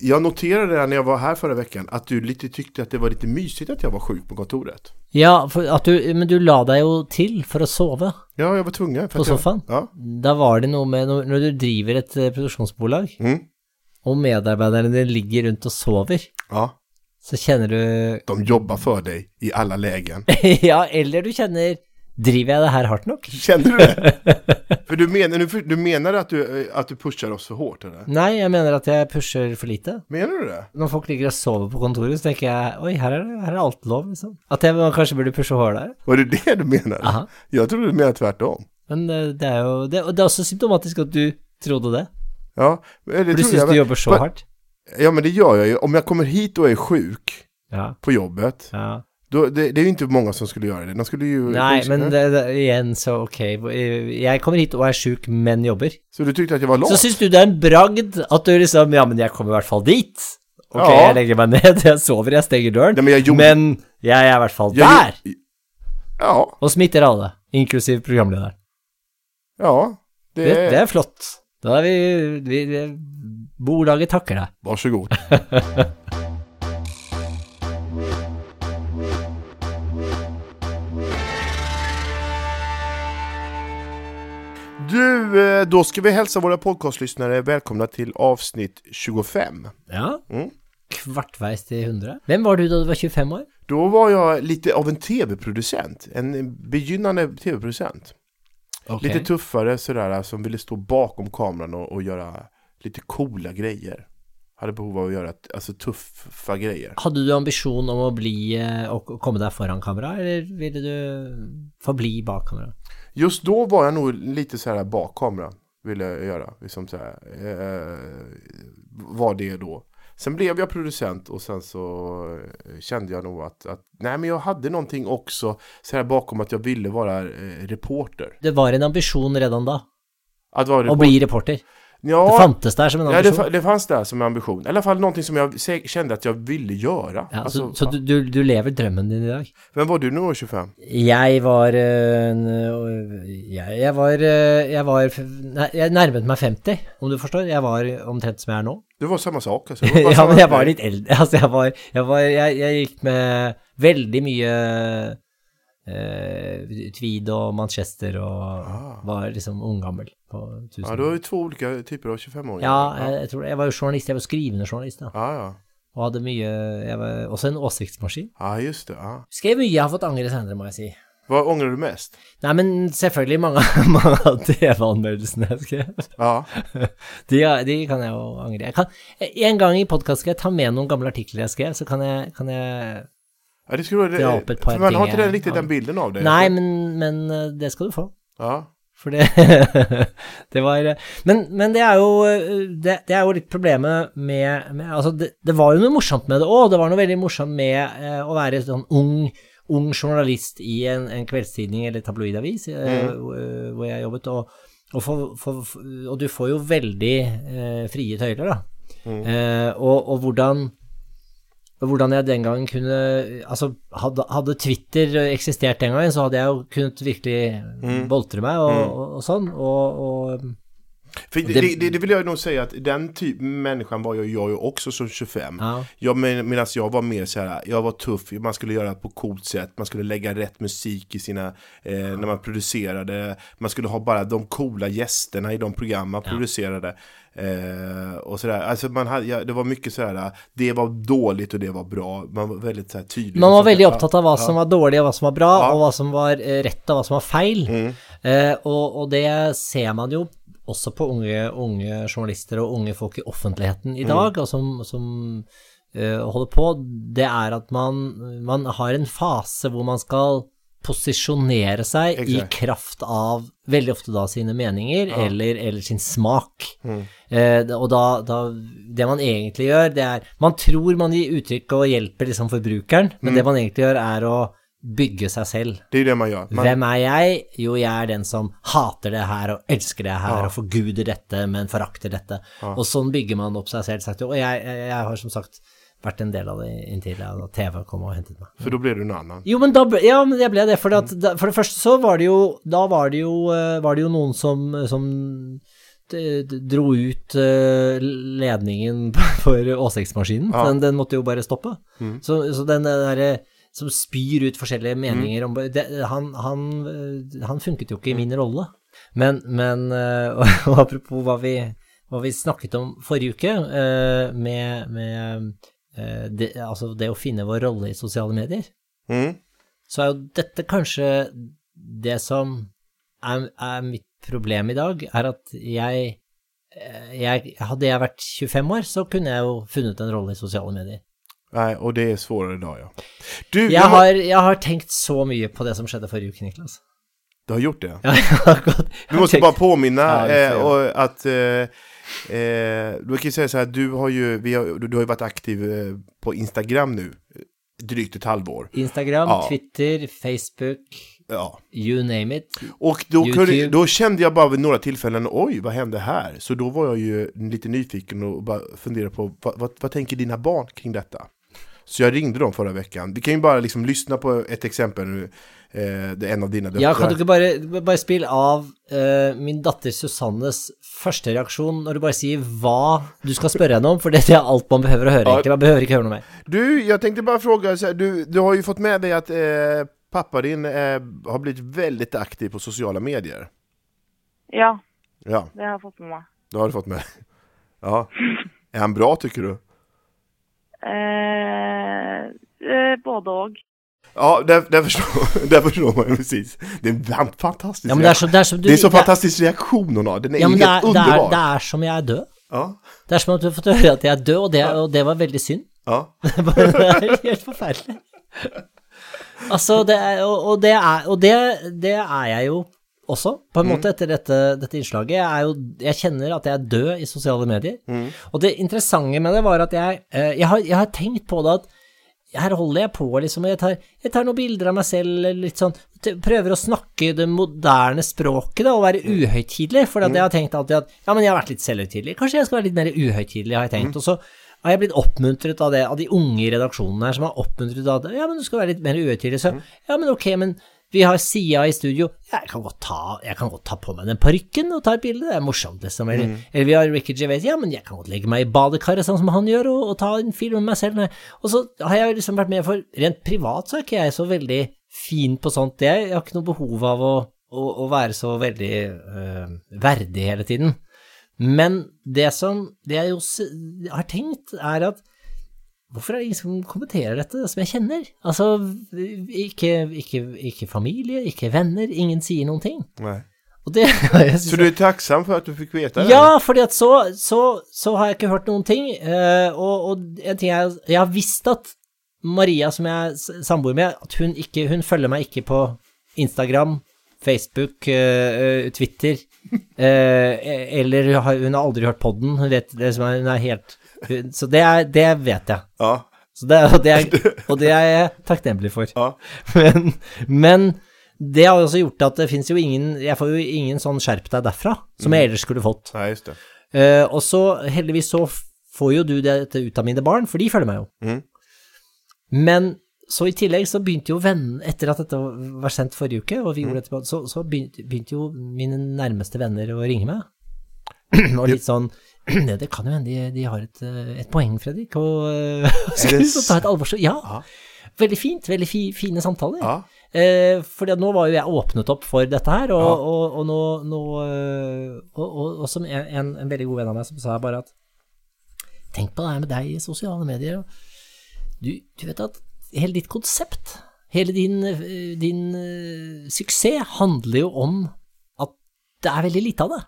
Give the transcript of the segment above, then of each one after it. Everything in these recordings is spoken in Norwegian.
jag noterade när jag var här förra veckan att du lite tyckte att det var lite mysigt att jag var sjuk på kontoret. Ja, at du, men du la deg jo til for å sove Ja, jeg var tvungen. På sofaen. Ja. Da var det noe med Når, når du driver et eh, produksjonsbolag, Mm. og medarbeiderne dine ligger rundt og sover, ja, så kjenner du de jobber for deg i alle lägen. Ja, eller du kjenner Driver jeg det her hardt nok? Kjenner du det? For du mener, du, du at, du, at, du pushar oss for hårt eller? Nei, jeg mener at jeg pusher for lite. Mener du det? Når folk ligger og sover på kontoret, så tenker jeg oi, her er, det, her er alt lov, liksom. At jeg kanskje burde pushe hårdere. Var det det du mener? Aha. Jeg trodde du mener tvert om. Men eh, det er jo det, det er også symptomatisk at du trodde det. Ja, det For du tror syns du jobber så hardt. Ja, men det gjør jeg jo. Om jeg kommer hit og er sjuk Ja. på jobbet, ja. Då, det, det är ju inte många som skulle göra det. De skulle ju... Nei, men det, det, igjen, så ok. Jeg kommer hit og er sjuk, men jobber. Så du tyckte att jag var lat? Så syns du det er en bragd at du liksom Ja, men jeg kommer i hvert fall dit. Ok, Ja. jeg legger meg ned, jeg sover, jeg stenger døren. Ja, men jag gjorde... Men jeg er i hvert fall jag, der! Ja, Og smitter alle, inklusiv programlederen. ja. Det, Det, det er flott. Da er vi, vi, vi Bolaget takker deg. Varsågod. Du, eh, då ska vi hälsa våra podcastlyssnare välkomna till avsnitt 25. Ja. Mm. Kvartvägs til 100. Vem var du da du var 25 år? Då var jag lite av en tv-producent, en begynnande tv-producent. Okay. Lite tuffare sådär, som ville stå bakom kameran och, och göra lite coola grejer. Hade behov av å gjøre altså, tuffa greier. Hadde du ambisjon om å bli eh, å å komme deg foran kamera, eller ville du forbli bak kamera? Just da var jeg nog litt så här bak kamera, ville jeg gjøre. Liksom så här, eh, var det da. Sen blev jag producent och sen så kjente kände jag nog att, att nej men jag hade någonting också så här bakom att jag ville vara eh, reporter. Det var en ambisjon redan da, Att vara å bli reporter. Det fantes der som en ja det, ambisjon. det fanns där som en ambition. I alla fall någonting som jag se- kände att jag ville göra. Ja, altså, så så du, du, du lever drømmen din i dag? Hvem var du nu år 25? Jeg var jeg, jeg var eh, Jeg var Jeg nærmet meg 50, om du forstår. Jeg var omtrent som jeg er nå. Det var samme sak altså. Var ja, men jeg var litt eldre. Altså, jeg var Jeg, var, jeg, jeg gikk med veldig mye eh, tweed og Manchester og Ah. var liksom unggammel på Ja, du har ju två olika typer av 25-åringar. Ja, jeg, jeg tror det. Var jo journalist. Jeg var skrivende journalist, da. ja, ja. Og hadde mye Jeg var også en åsiktsmaskin. Ja, just det. Ja. Skrev mye jeg har fått angre senere, må jeg si. Hva angrer du mest? Nei, men selvfølgelig mange, mange av TV-anmeldelsene jeg skrev. Ja. De, de kan jeg jo angre. Jeg kan, en gang i podkast skal jeg ta med noen gamle artikler jeg skrev, så kan jeg, kan jeg Ja, det skulle Dra opp et par ting. man har ikke riktig den, bilden av det. Nei, men, men eh, det skal du få. Ja. For det Det var Men, men det er jo det, det er jo litt problemet med, med Altså, det, det var jo noe morsomt med det òg. Det var noe veldig morsomt med eh, å være sånn ung, ung journalist i en, en kveldstidning eller tabloidavis eh, hvor- jeg jobbet, og, og, for, for, og du får jo veldig eh, frie tøyler, da. Eh, og, og hvordan hvordan jeg den gangen kunne Altså, hadde, hadde Twitter eksistert den gangen, så hadde jeg jo kunnet virkelig boltre meg og, og, og sånn, og, og För det, Det- det, det vill jag nog säga att den typ människan var jag, jag ju också som 25. Ja. Jag medan jag var mer så här, jag var tuff, man skulle göra på coolt sätt, man skulle lägga rätt musik i sina, eh, när man producerade, man skulle ha bara de coola gästerna i de program man producerade. Eh, och sådär, alltså man hade, ja, det var mycket så här, det var dåligt och det var bra, man var väldigt såhär, tydlig. Man var veldig ja, opptatt av hva som var dårlig, og hva som var bra, Ja. og hva som var eh, rett, og hva som var feil. Eh, og, og det ser man jo også på unge, unge journalister og unge folk i offentligheten i dag, og som, som uh, holder på. Det er at man, man har en fase hvor man skal posisjonere seg i kraft av veldig ofte da sine meninger, eller, eller sin smak. Mm. Uh, og da, da Det man egentlig gjør, det er Man tror man gir uttrykk og hjelper liksom forbrukeren, men det man egentlig gjør, er å bygge seg selv. Det er det man gjør. Man, Hvem er jeg? Jo, jeg er den som hater det her og elsker det her og forguder dette, men forakter dette. Og sånn bygger man opp seg selv, sagt. Og jeg, jeg, jeg har som sagt vært en del av det inntil da TV kom og hentet meg. For da ble du en annen? Jo, men da ble, ja, men jeg ble det, for, at, for det første så var det jo, da var det jo, eh, var det jo noen som, som dro ut eh, ledningen for Åseksmaskinen. Ja. Den, den måtte jo bare stoppe. Mm. Så, så den derre som spyr ut forskjellige meninger om det, han, han, eh, han funket jo ikke i min rolle. Men, men og, og apropos hva vi, hva vi snakket om forrige uke, eh, med, med eh, det, altså det å finne vår rolle i sosiale medier, Mm. så er jo dette kanskje det som er, er mitt problem i dag, er at jeg, eh, jeg Hadde jeg vært 25 år, så kunne jeg jo funnet en rolle i sosiale medier. Nej, og det er svårare da, ja. Du, Jeg jag må- har, jeg har tenkt så mye på det som skjedde forrige uke, Niklas. du har gjort det? Ja, jeg har gått, måste tenkt- bara påminna Ja, eh, och eh, eh, du kan si säga du har jo vi har, du, du har varit aktiv eh, på Instagram nu eh, drygt et halvår. Instagram, Ja. Twitter, Facebook, Ja. you name it. Och då, YouTube. kunde, då kände jag bara vid några tillfällen, oj vad hände här? Så då var jag ju lite nyfiken och bara funderade på, vad, vad, vad tänker dina barn kring detta? Så jag ringde dem förra veckan. Vi kan ju bara liksom lyssna på ett exempel nu. Eh, det är en av dina döttrar. Ja, kan du ikke bare, bare spille av eh, min datter Susannes første reaksjon når du bare sier hva du skal spørre henne om, for det er alt man behøver å høre, Ja. Man behøver ikke høre noe mer. Du, jag tänkte bara fråga, så här, du, du har ju fått med dig att eh, pappa din eh, har blivit väldigt aktiv på sociala medier. Ja, Ja, det har jeg fått med meg. det har du fått med Ja. Är han bra tycker du? Eh, eh, både og. Ja, det, det, förstår, det förstår man ju precis. Det är en fantastisk Ja, men det er så, det er så, du, Det är så det fantastisk reaktion hon har. Den är Ja, helt det er, det, underbar. er, det er som jeg er død. Ja, Det er som at du har fått høre at jeg er død, og det, og det var veldig synd. ja. det er helt forferdelig. Altså, det er, og, og, det, er, og det, det er jeg jo også, på en måte, etter dette, dette innslaget. Jeg, jo, jeg kjenner at jeg er død i sosiale medier. Og det interessante med det var at jeg, eh, jeg, har, jeg har tenkt på det at her holder jeg på, liksom, og jeg tar, jeg tar noen bilder av meg selv, litt sånn, prøver å snakke det moderne språket, da, og være uhøytidelig, for at jeg har tenkt alltid at, ja, men jeg har vært litt selvhøytidelig, kanskje jeg skal være litt mer uhøytidelig, har jeg tenkt, og så har jeg blitt oppmuntret av det, av de unge i redaksjonen her, som har oppmuntret av det, ja, men du skal være litt mer uhøytidelig, så, ja, men ok, men vi har Sia i studio, jeg kan godt ta, jeg kan godt ta på meg den parykken og ta et bilde, det er morsomt, liksom, eller, eller vi har Ricky Gervais, ja, men jeg kan godt legge meg i badekaret sånn som han gjør, og, og ta en film med meg selv, og så har jeg liksom vært med for, rent privat så er ikke jeg så veldig fin på sånt, jeg, jeg har ikke noe behov av å, å, å være så veldig øh, verdig hele tiden. Men det som det jeg jo har tenkt, er at Hvorfor er det ingen som kommenterer dette, som jeg kjenner? Altså, ikke, ikke, ikke familie, ikke venner, ingen sier noen ting. Nei. Og det jeg Så du er takksam for at du fikk vite det? Ja, at så, så, så har jeg ikke hørt noen ting. eh, og, og en ting er Jeg har visst at Maria, som jeg samboer med, at hun ikke Hun følger meg ikke på Instagram, Facebook, eh, eh, Twitter, eh, eller hun har aldri hørt podden. Hun vet hun er helt Så det, er, det vet jeg. Ja. Så det, og, det er, og det er jeg takknemlig for. Ja. Men, men det har også gjort at det fins jo ingen Jeg får jo ingen sånn skjerp deg derfra, som jeg ellers skulle fått. Nei, just det. Uh, og så, heldigvis, så får jo du dette ut av mine barn, for de følger meg jo. Mm. Men så i tillegg så begynte jo vennene etter at dette var sendt forrige uke, og vi gjorde dette, så, så begynte, begynte jo mine nærmeste venner å ringe meg. og litt sånn det, det kan jo hende de, de har et, eh, et poeng, Fredrik, og vi så ta et alvorlig Ja, Ja. veldig fint, veldig fi, fine samtaler. Ja. Eh, at nå var jo jeg åpnet opp for dette her, og, Ja. og, og nå, nå eh, og, og, som en, en, veldig god venn av meg som sa bare at Tenk på det her med deg i sosiale medier. Du, du vet at hele ditt konsept, hele din, eh, din eh, suksess handler jo om at det er veldig lite av det.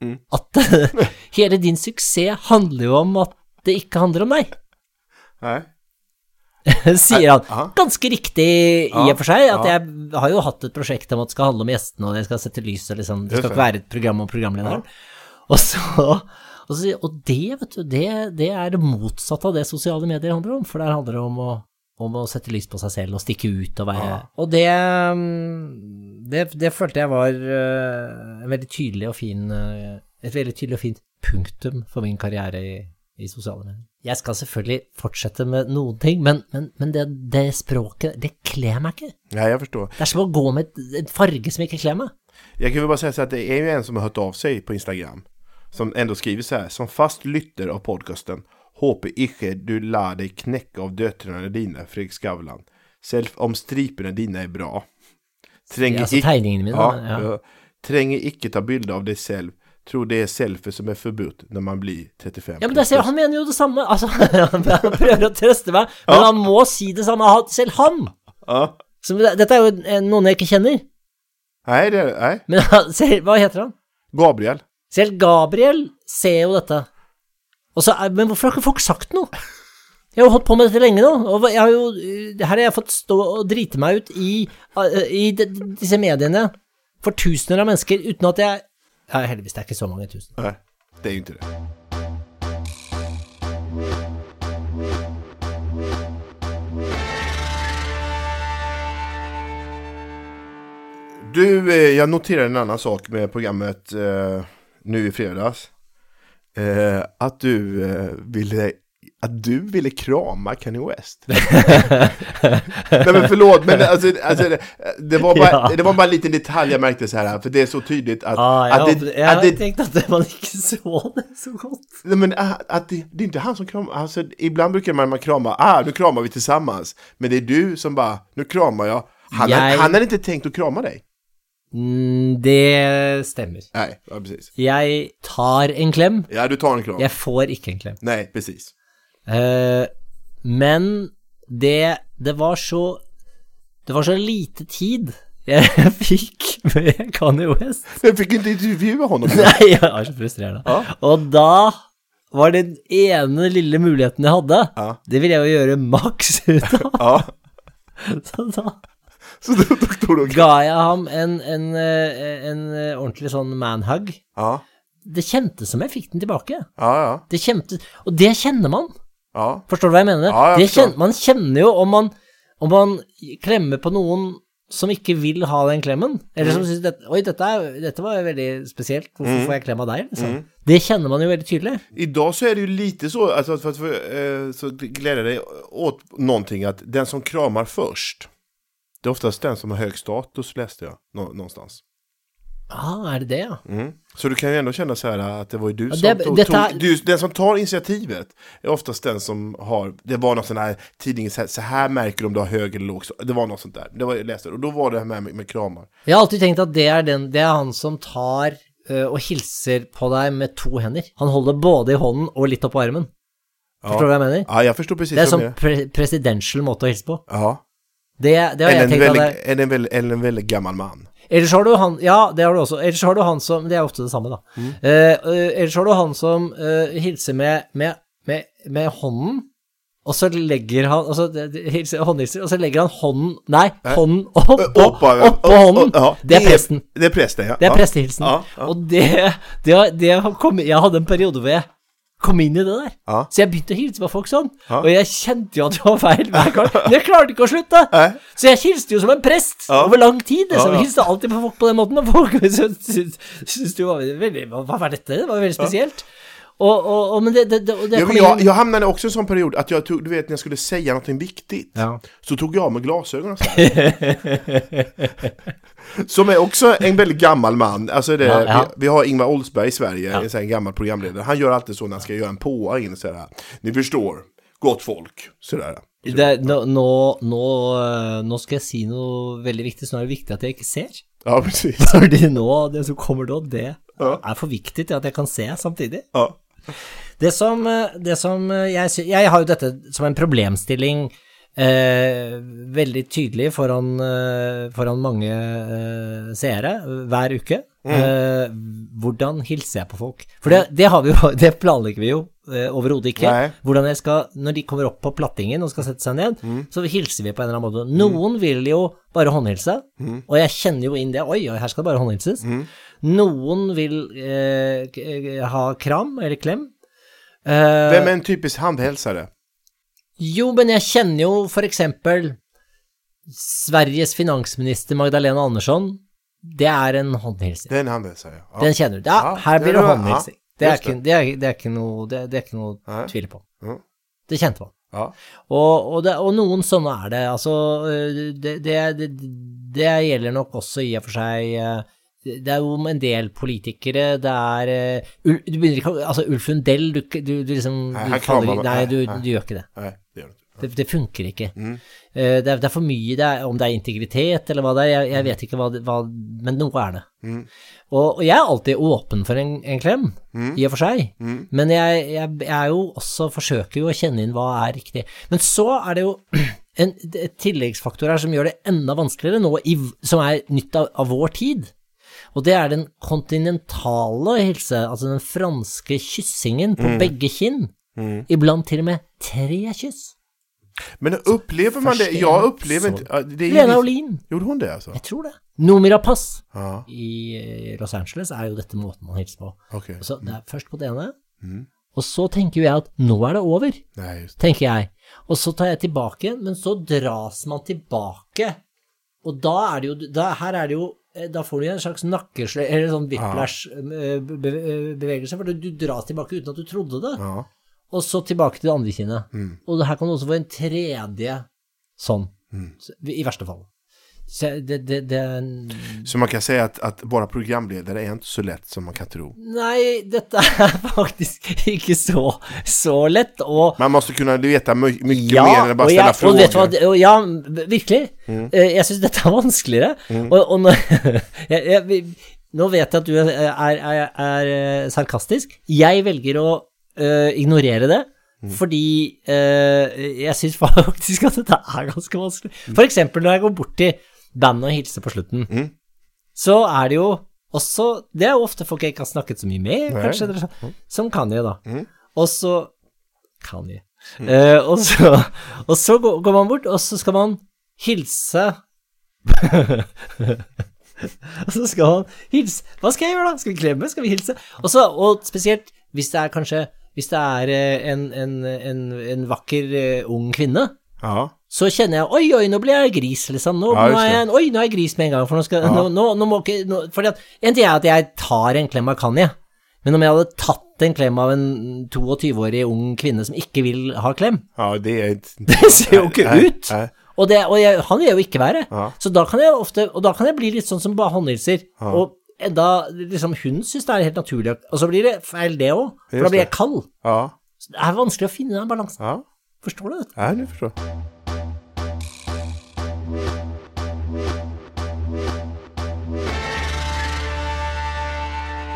Mm. At hele din suksess handler jo om at det ikke handler om deg. Nei. sier han. Ganske riktig i og for seg, at jeg har jo hatt et prosjekt om at det skal handle om gjestene, og det skal sette lys og liksom, det skal ikke være et program om programlederen. Og så, og, så, og det, vet du, det, det er det motsatte av det sosiale medier handler om, for der handler det om å, om å sette lys på seg selv og stikke ut og være Ja. Og det, mm, det, det følte jeg var eh, en veldig tydelig og fin eh, Et veldig tydelig og fint punktum for min karriere i, i sosiale medier. Jeg skal selvfølgelig fortsette med noen ting, men, men, men det, det språket, det kler meg ikke. Ja, jeg forstår. Det er som å gå med et, et farge som ikke kler meg. Jeg kan bare si at det er jo en som har hørt av seg på Instagram. som enda skriver så här. Som fast lytter av podcasten. Håper ikke du lar deg knekke av døtrene dine, Fredrik Skavlan. Selv om stripene dine er bra. Trenger Altså ikk- tegningene mine. ja, Ja, ja. Trenger ikke ta bilde av deg selv. Tror det er selfie som er forbudt når man blir 35. Ja, men der ser han mener jo det samme. Altså, han prøver å trøste meg, men han må si det samme, selv han. Ja. Så dette er jo noen jeg ikke kjenner. Nei, det nei. Men selv, hva heter han? Gabriel. Selv Gabriel ser jo dette. Og så, men hvorfor har ikke folk sagt noe? Jeg har jo holdt på med dette lenge nå, og jeg har jo, eh, her har jeg fått stå og drite meg ut i, eh, i de- disse mediene for tusener av mennesker uten at jeg Ja, heldigvis, det er ikke så mange tusen. Nei, det er jo ikke det. Du, jeg jag noterade en annan sak med programmet eh, nu i fredags. Eh, att du eh, ville att du ville krama Kanye West. Nej men förlåt, men alltså, alltså det, det, var bara, Ja. det var bara en liten detalj jag märkte så här, för det är så tydligt att, Ah, jeg, att, det, jeg att har det, tenkt at man ikke så det så godt. Nej, men äh, att det, det är inte han som kramar, alltså ibland brukar man, man krama, ah nu kramar vi tillsammans. Men det är du som bara, nu kramar jag. Han, Jag- han har inte tänkt att krama dig. Mm, det stemmer. Nej, ja, precis. Jeg tar en klem, Ja, du tar en klem. jeg får ikke en klem. Nej, precis. Eh, men det, det var så Det var så lite tid jeg fikk med Kanye West. Jeg fikk en intervju med ham. Nei, jeg er så frustrerende. Ja. Og da var den ene lille muligheten jeg hadde, Ja. det ville jeg jo gjøre maks ut av. Ja, Så da så da tok du ga jeg ham en, en, eh, en eh, ordentlig sånn manhug. Ja, Det kjentes som jeg fikk den tilbake. ja, ja. Det kjentes, og det kjenner man. ja. Forstår du hva jeg mener? Ja, jeg det kjenner, man kjenner jo om man, om man klemmer på noen som ikke vil ha den klemmen, eller Mm. som syns dette, Oi, dette, er, dette var veldig spesielt, hvorfor Mm. får jeg klem av deg? Liksom. Det kjenner man jo veldig tydelig. I dag så er det jo lite så, altså, for, for, för, eh, så glädja dig åt någonting at den som kramer först, det är oftast den som har hög status läste jag nå, någonstans. Ah, er det det, ja? Mm. Så du kan ju ändå känna så här att det var ju du Ja, som det- tog, detta- tog du, Den som tar initiativet är oftast den som har, det var noe sån här tidning, så här, så här märker du om du har hög eller låg, det var något sånt där. Det var jag läste, och då var det med, med kramar. Jeg har alltid tenkt at det er, den, det er han som tar uh, og hilser på deg med to hender. Han holder både i hånden og litt opp på armen. Forstår du hva jeg mener? Ja, jeg forstår precis Det er vad sånn pre presidential måte å hilse på. Ja. Det, det har jeg en, veldig, at det eller, en en veldig gammel mann. Ellers har du han Ja, det har du også. Ellers har du han som Det er ofte det samme, da. Mm. Eh, eh, ellers har du han som uh, hilser med, med, med, med hånden, og så legger han altså, hilser, håndhilser, og så legger han hånden Nei, hånden oppå ja. oppå Opp- hånden. opp- ja. Det er presten. Det er presten, ja. Det er prestehilsen. Ja, ja. Og det, det, det har kommet Jeg hadde en periode hvor jeg kom inn i det der. Ja. Så jeg begynte å hilse på folk sånn. Ja. Og jeg kjente jo at det var feil hver gang. Men jeg klarte ikke å slutte. Nej. Så jeg hilste jo som en prest Ja. over lang tid. Liksom. Ja. Jeg hilste alltid på folk på den måten. Og folk syntes det var veldig Hva hva var dette? Det var veldig spesielt. Og, och, och, men det, det, det, det jag, jag, jag hamnade också i en sån period att jag tog, du vet när jag skulle säga någonting viktigt Ja. så tog jag av mig glasögonen så här. Som är också en väldigt gammal man. Alltså det, Ja, ja. Vi, vi har Ingvar Oldsberg i Sverige, Ja. en sån gammal programledare. Han gör alltid så när han ska göra en påa in så här. Ni förstår, gott folk. Sådär. det, nå, nå, nå, eh, nå skal jeg si noe veldig viktig, så nå er det viktig at jeg ikke ser. Ja, precis. Fordi nå, det som kommer nå, det Ja. er for viktig til at jeg kan se samtidig. Ja. Det som, eh, det som eh, jeg Jeg har jo dette som en problemstilling eh, veldig tydelig foran, eh, foran mange eh, seere hver uke. Eh, hvordan hilser jeg på folk? For det, det har vi jo Det planlegger vi jo overhodet ikke. Nei. Hvordan jeg skal Når de kommer opp på plattingen og skal sette seg ned, så hilser vi på en eller annen måte. Noen vil jo bare håndhilse, og jeg kjenner jo inn det. Oi, oi, her skal det bare håndhilses. Noen vil eh, ha kram eller klem. Eh, Hvem er en typisk handhälsare? jo, men jeg kjenner jo for eksempel Sveriges finansminister Magdalena Andersson. Det er en håndhilsing. Det er en handhälsare. Ja. Den kjenner du. Ja, her blir det det. håndhilsing. Det er, ikke, det. er, det er ikke noe, det, det er ikke noe tvil på. Det kjente man. Ja. Og, og, det, og noen sånne er det. Altså, øh, det, det, det, det gjelder nok også i og for seg øh, det er jo en del politikere, det er uh, Du begynner ikke Altså, Ulf Lundell, du, du, du liksom du Nei, du, nei. du gjør ikke det. Nei, det gjør det inte. Det, det funker ikke. Mm. Uh, Det, er, det er for mye, det er, om det er integritet eller hva det er, jeg, jeg vet ikke hva, hva Men noe er det. Mm. Og, og jeg er alltid åpen for en, en klem, i og for seg. Mm. Men jeg, jeg, jeg er jo også forsøker jo å kjenne inn hva er riktig. Men så er det jo en tilleggsfaktor her som gjør det enda vanskeligere nå, i, som er nytt av, av vår tid. Og det er den kontinentale helse, altså den franske kyssingen på begge kinn. Iblant til og med tre kyss. Men upplever man det? Ja, Jag jag upplever så. inte... Det är Lena Olin. Gjorde hun det altså? Jeg tror det. Noomi pass Ja, i eh, Los Angeles er jo dette måten man hilser på. Okay. Så det er først på det ene, Mm. og så tenker jeg at nå er det over, Nei, just det. tenker jeg. Og så tar jeg tilbake, men så dras man tilbake. Og da er det jo da, Her er det jo Da får du en slags nakkesløy, eller sånn whiplash-bevegelse, for du, du dras tilbake uten at du trodde det. Ja. Og så tilbake til det andre kinnet. Mm. Og her kan du også få en tredje sånn, mm. i verste fall. Så det, det, det Så man kan si at, at vara programledere er ikke så lett som man kan tro. Nei, dette er faktisk ikke så, så lett, og Man må kunne vite my mycket ja, mer enn å bare stille og ja, virkelig. Mm. Jeg syns dette er vanskeligere. Og, og nå, jeg, jeg, nå vet jeg at du er, er, er, eh, sarkastisk. Jeg velger å eh, ignorere det. Fordi eh, jeg syns faktisk at dette er ganske vanskelig. For eksempel når jeg går bort til bandet og hilser på slutten, Mm. så er det jo også Det er jo ofte folk jeg ikke har snakket så mye med, Nei. kanskje, eller så- som Kanye, da. Mm. Og så Kanye. Eh, og så, og så går, man bort, og så skal man hilse Og så skal man hilse Hva skal jeg gjøre, da? Skal vi klemme? Skal vi hilse? Og, så, og spesielt hvis det er kanskje Hvis det er eh, en, en, en, en vakker eh, ung kvinne, Ja. Så kjenner jeg Oi, oi, nå blir jeg gris, liksom. Nå, Ja, nå er jeg, oi, nå er jeg gris med en gang. For nå skal nå, nå, nå må ikke nå, fordi at, En ting er at jeg tar en klem av Kanye, men om jeg hadde tatt en klem av en 22-årig ung kvinne som ikke vil ha klem Ja, det er. Det ser jo ikke ut! Og, det, og jeg, han vil jo ikke være. Ja. Så da kan jeg ofte Og da kan jeg bli litt sånn som bare håndhilser. Og enda liksom hun syns det er helt naturlig, og så blir det feil, det òg. For da blir jeg kald. Ja. Så det er vanskelig å finne den balansen. Ja. Forstår du det? Ja, jeg forstår.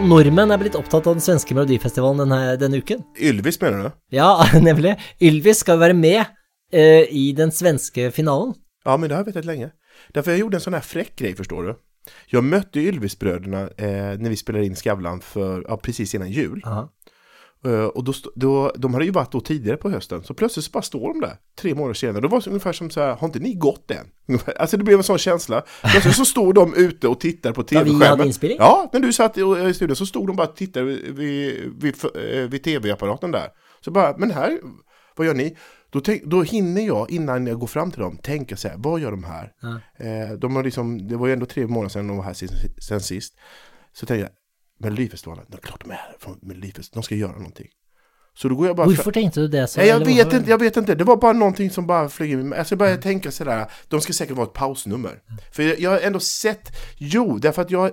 Nordmenn er blitt opptatt av den svenske melodifestivalen denne, denne uken. Ylvis mener du? Ja, nemlig. Ylvis skal være med uh, i den svenske finalen. Ja, men det har jeg visst lenge. Derfor jeg gjorde en sånn her frekk greie, forstår du. Jeg møtte Ylvis-brødrene eh, når vi spelade inn Skavlan for, ja, presis innan jul. Ja. Eh, och då, då, de hade ju varit då tidigare på hösten, så plötsligt så bara står de där tre månader senare. Det var det ungefär som så här, har inte ni gått än? Alltså det blev en sån känsla. Plötsligt så stod de ute och tittar på vi hade tv-skärmen. inspelning? Ja, när du satt i, i studion så stod de bara och tittade vid, vid, vid, eh, vid tv-apparaten där. Så bara, men här, vad gör ni? Då, tänk, då hinner jag, innan jag går fram till dem, tänka så här, vad gör de här? Mm. Eh, de har liksom, det var ju ändå tre månader sedan de var här sen, sen sist. Så tänkte jag, Melodifestivalen, det är klart de är från Melodifestivalen, de ska göra någonting. Så då går jag bara... Hvorfor tenkte du det? Så, Nej, jag eller vet ikke. inte, jag vet inte. Det var bara någonting som bara flög in. Alltså jag började tänka sådär, de ska säkert vara ett pausnummer. För jag, jag har ändå sett, jo, därför att jag,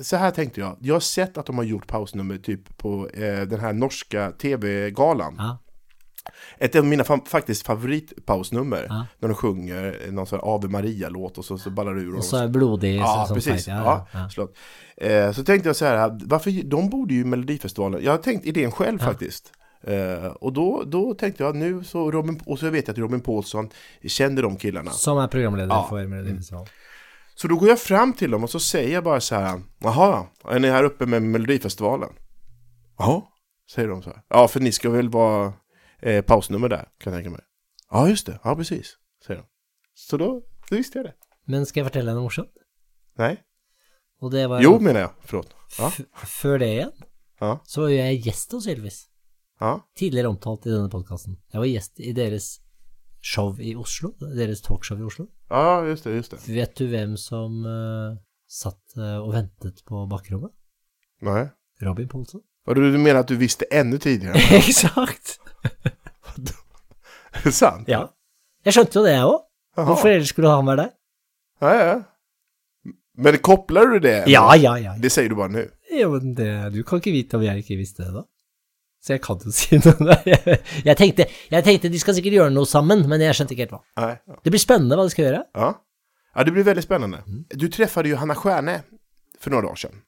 så här tänkte jag, jag har sett att de har gjort pausnummer typ på eh, den här norska tv-galan. Ja. Ett av mina fa- faktiskt favoritpausnummer, Ja. när de sjunger någon sån Ave Maria-låt och så, så ballar det ur. Og så är blodig Ja, sånn precis. fight, Ja, Ja. Eh, så tänkte jag så här, varför, de borde ju Melodifestivalen, jag har tänkt idén själv faktiskt. Eh, och då, då tänkte jag nu så Robin, och så vet jag att Robin Paulsson känner de killarna. Som er programleder Ja. for Melodifestivalen. Så då går jag fram till dem och så säger jag bara så här, jaha, är ni här uppe med Melodifestivalen? Ja, säger de så här. Ja, för ni ska väl vara eh, pausnummer där, kan jag tänka mig. Ja, just det, ja precis, säger de. Så då, då visste jag det. Men skal jeg fortelle deg noe morsomt? Nej, Og det var jo menar jag, förlåt. Ja, Før det igjen, ja, så var jeg gjest hos Ylvis. ja. Tidligere omtalt i denne podkasten. Jeg var gjest i deres show i Oslo. Deres talkshow i Oslo. Ja, just det, just det. Vet du hvem som uh, satt uh, og ventet på bakrommet? Nei. Robin Poulsen. Vad du, du at att du visste enda tidligere? Exakt! Är det sant? Ja. Jeg skjønte jo det, jeg òg. Hvorfor ellers skulle han være der? Ja, ja. Men kopplar du det? Ja, ja, ja. Det sier du bare nå? Jo, men det, du kan ikke vite om jeg ikke visste det, da. Så jeg kan jo si noe. Jeg, tenkte, jeg tenkte de skal sikkert gjøre noe sammen, men jeg skjønte ikke helt hva. Nei, Ja. Det blir spennende hva de skal gjøre. ja. Ja, det blir veldig spennende. Mm. Du traff jo Hanna Stjerne for noen år siden.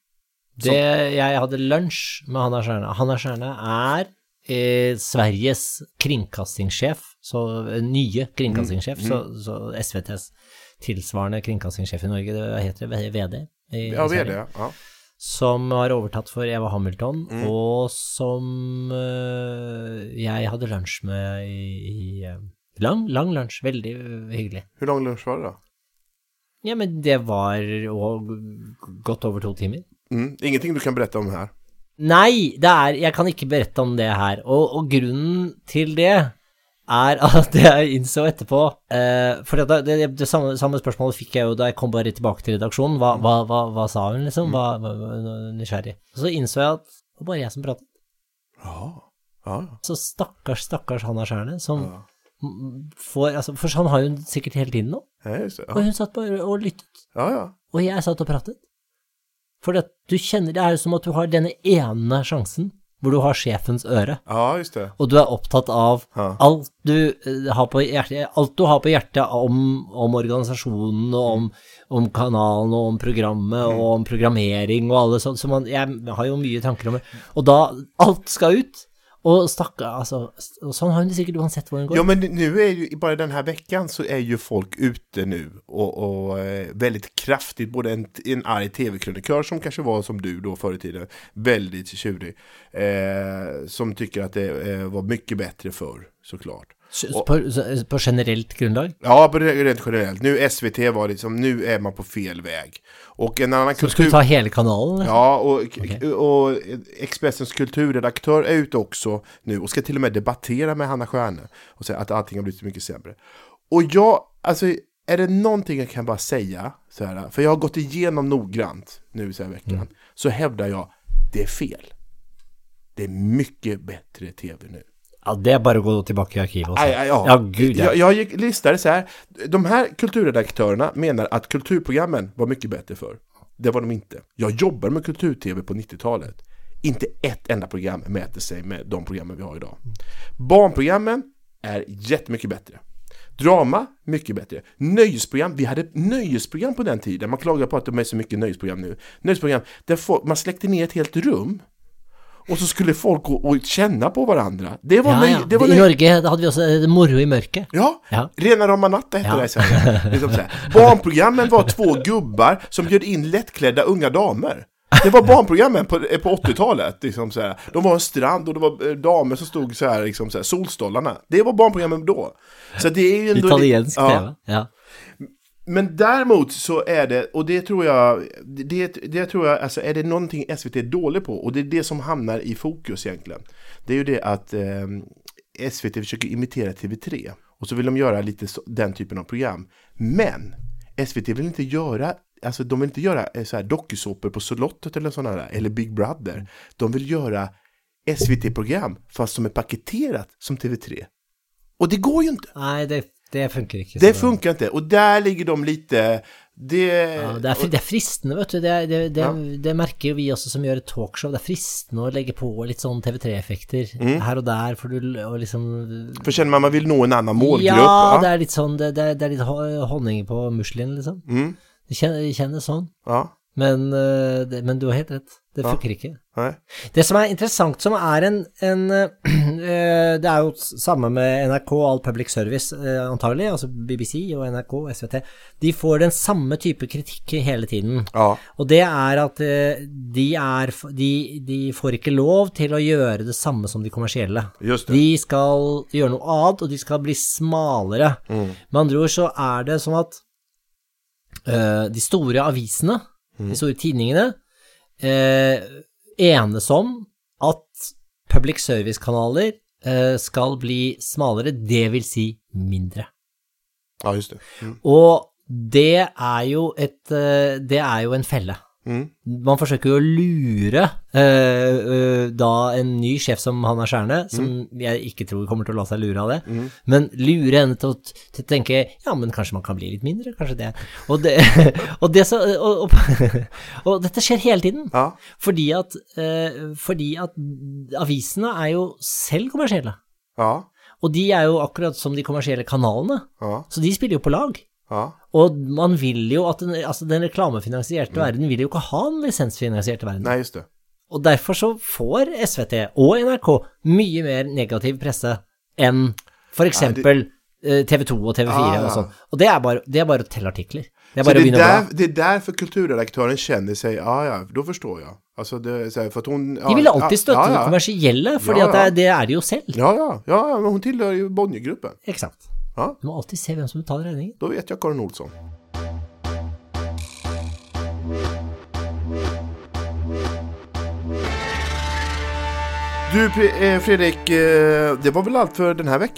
Det, jeg hadde lunsj med Hanna Stjerne. Hanna Stjerne er eh, Sveriges kringkastingssjef, så eh, nye kringkastingssjef, så, så SVTs tilsvarende kringkastingssjef i Norge, det heter det VD. i Ja, Sverige. VD. Ja. Som har overtatt for Eva Hamilton, Mm. og som eh, jeg hadde lunsj med i, i eh, Lang, lang lunsj, veldig hyggelig. Hvor lang lunsj var det da? Ja, men det var godt over to timer. Mm. Ingenting du kan berette om här. Nei, det er, jeg kan ikke berette om det her, og, og grunnen til det er at jeg innså etterpå eh, For det, det, det samme, samme spørsmålet fikk jeg jo da jeg kom bare tilbake til redaksjonen. Hva, hva, hva, hva sa hun, liksom? Hva, nysgjerrig. Og så innså jeg at det var bare jeg som pratet. Ja. Ja. Så stakkars, stakkars Hanna Skjærne, som Ja. får altså, For han har hun sikkert hele tiden nå, Ja, og hun satt bare og lyttet. ja, ja. Og jeg satt og pratet. For du kjenner Det er som at du har denne ene sjansen hvor du har sjefens øre, Ja, just det. og du er opptatt av Ja. alt du eh, har på hjertet, alt du har på hjertet om, om organisasjonen og om, om kanalen og om programmet og om programmering og alle sånt, så man, jeg har jo mye tanker om det. Og da, alt skal ut, og stackar, og sånn har det sikkert uansett hvor den går. Ja, men nu är ju, bara den här veckan så är ju folk ute nu och, och eh, väldigt kraftigt, både en, en arg tv-krönikör som kanske var som du då förr i tiden, väldigt tjurig, eh, som tycker att det eh, var mycket bättre förr, såklart. På, på generellt grunnlag. Ja, på rent generellt. Nu SVT var liksom, nu är man på fel väg. Och en annan Så skal du ta hele kanalen? eller? Ja, och, okay. och Expressens kulturredaktör är ute också nu och ska till och med debattera med Hanna Stjärne och säga att allting har blivit mycket sämre. Och jag, alltså, är det någonting jag kan bara säga, så här, för jag har gått igenom noggrant nu så här veckan, Mm. så hävdar jag, det är fel. Det är mycket bättre tv nu. Ja, det er bare å gå tilbake i arkivet aj, ja. Ja, gud ja. Jag, jag gick, listade så här. De här kulturredaktörerna menar att kulturprogrammen var mycket bättre för. Det var de inte. Jag jobbar med kultur-tv på 90-talet. Inte ett enda program mäter sig med de programmen vi har idag. Barnprogrammen är jättemycket bättre. Drama, mycket bättre. Nöjesprogram, vi hade nöjesprogram på den tiden. Man klagar på att de är så mycket nöjesprogram nu. Nöjesprogram, där man släckte ner ett helt rum. Och så skulle folk gå og kjenne på hverandre. Det var, Ja, ja. det var I Norge hadde vi også eh, Moro i mørket. Ja, Ja. Rena rama natta hette Ja. det i Sverige. Liksom. Barnprogrammen var två gubbar som bjöd in lättklädda unga damer. Det var barnprogrammen på, eh, på 80-talet. Liksom. De var en strand och det var eh, damer som stod så här, liksom så här. Det var barnprogrammen då. Så det är ju ändå... Italiensk ja. TV. Ja. Men däremot så är det, och det tror jag, det, det tror jag, alltså är det någonting SVT är dålig på, och det är det som hamnar i fokus egentligen, det är ju det att eh, SVT försöker imitera TV3, och så vill de lite så, den typen av program. Men SVT vill inte göra, alltså de vill inte göra eh, så på Solottet eller sådana där, eller Big Brother. De vill göra SVT-program, fast som är paketerat som TV3. Och det går ju inte. Nei, det, det funker ikke. Det funker ikke, inte. Och där ligger de lite... Det... Ja, det, er, det er fristende, vet du. Det, er, det, det, Ja. det merker jo vi også som gjør et talkshow. Det er fristende å legge på litt sånn TV3-effekter Mm. her og der, for du og liksom For kjenner man man vil nå en annen målgrupp. Ja, det er litt sånn Det, er litt ho- honning på muslin, liksom. Mm, Det kjennes sånn. ja. Men, eh, det, men du har helt rett. Det Ja. funker ikke. Nei. Det som er interessant, som er en, en eh, Det er jo samme med NRK, og All Public Service eh, antagelig, altså BBC og NRK og SVT. De får den samme type kritikk hele tiden. Ja. Og det er at eh, de, er, de, de får ikke lov til å gjøre det samme som de kommersielle. Just det. De skal gjøre noe annet, og de skal bli smalere. Mm. Med andre ord så er det som at uh, de store avisene. De store tidningene, eh, enes om at public service-kanaler eh, skal bli smalere, det vil si mindre. Ja, just det. Mm. Og det er jo et eh, Det er jo en felle. Man forsøker jo å lure eh, eh, da en ny sjef som han er Skjærne, som jeg ikke tror kommer til å la seg lure av det, men lure henne til å, til å tenke ja, men kanskje man kan bli litt mindre, kanskje det. Og, det, og, det så, og, og, og dette skjer hele tiden. Ja. Fordi at, eh, fordi at avisene er jo selv kommersielle. Ja. Og de er jo akkurat som de kommersielle kanalene, Ja. så de spiller jo på lag. Ja. Og man vil jo at den, altså den reklamefinansierte verden vil jo ikke ha en lisensfinansierte verden. Nei, just det. Og derfor så får SVT og NRK mye mer negativ presse enn for eh, TV 2 og TV 4 Ah, og sånn. Og det er bare, det er bare å telle artikler. Det er Så det, bla. det er derfor kulturredaktören kjenner seg ja ja, da forstår jeg. Altså det, for hon... Ja, De vil alltid støtte ja, det ja. kommersielle, fordi Ja, det det er de jo selv. Ja, ja, ja, ja, men tilhører jo Bonniergruppen. Ikke sant? Ja, Du må alltid se hvem som betaler regningen. då vet jeg Karin Olsson. Du eh, Fredrik, eh, det var vel alt for denne här?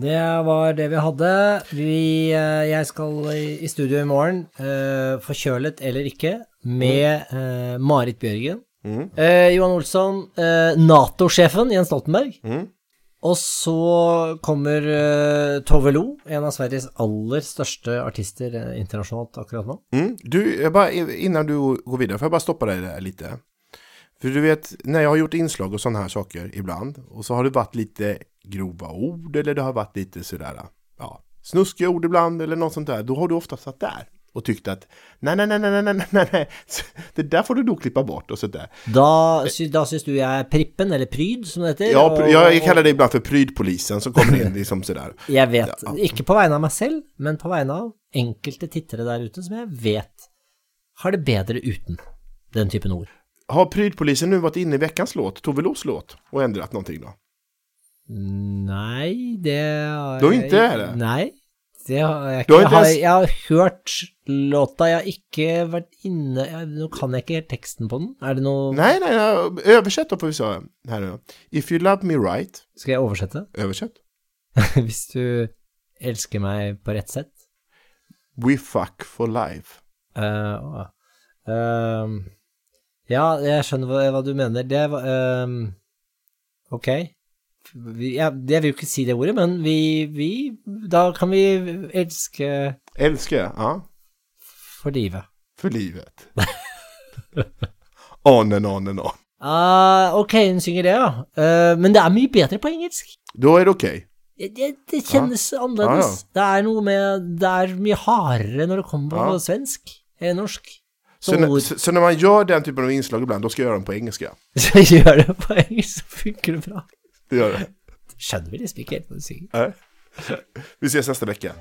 Det var det vi hadde. Vi, eh, jeg skal i studio i morgen, forkjølet eller ikke, med Marit Bjørgen. Mm. Eh, Johan Olsson, eh, Nato-sjefen Jens Stoltenberg. Mm. Og så kommer eh, Tove Lo, en av Sveriges aller største artister eh, internasjonalt akkurat nå. Mm. Du, bare, innan du går videre, får jeg bare stoppe deg litt. For du vet, når jeg har gjort innslag og sånne her saker iblant, og så har det vært litt grove ord, eller det har vært litt sånn ja, snuskige ord iblant, eller noe sånt der, da har du ofte satt der och tyckte att nej, nej, nej, nej, nej, nej, nej, det där får du då klippa bort och sådär. Da, da syns du jeg er prippen, eller pryd som det heter. Ja, og, jeg kaller det ibland for prydpolisen som kommer inn liksom sådär. Jeg vet, ja. ikke på vegne av meg selv, men på vegne av enkelte tittere der ute som jeg vet har det bedre uten den typen ord. Har prydpolisen nu vært inne i veckans låt, Tove Los låt, och ändrat någonting då? Nei, det har jeg Då inte är det? Nei det har jeg ikke. har Jeg har, jeg har hørt låta, jeg har ikke vært inne jeg, Nå kan jeg ikke helt teksten på den. Er det noe Nei, nei, nei oversett får vi se her. If you love me right, Skal jeg oversette? Oversett. Hvis du elsker meg på rett sett? We fuck for life. Uh, uh, ehm, ja, jeg skjønner hva, hva du mener. Det var uh, Ok. Ja, jeg vil jo ikke si det ordet, men vi, vi Da kan vi elske Elske, ja. for livet. For livet. on and on and on. Uh, ok, hun synger det, ja. Uh, men det er mye bedre på engelsk. Da er det ok. Det, det, kjennes kjennes annerledes. Det er noe med Det er mye hardere når det kommer på Ja. svensk enn norsk. Så, Som så, så når man gjør den typen av innslag iblant, da skal jeg gjøre den på ja Så gjør det på engelsk, så funker det bra. Det gjør det. Skjønner vi liksom ikke helt hva du sier. Nej. Vi ses neste uke.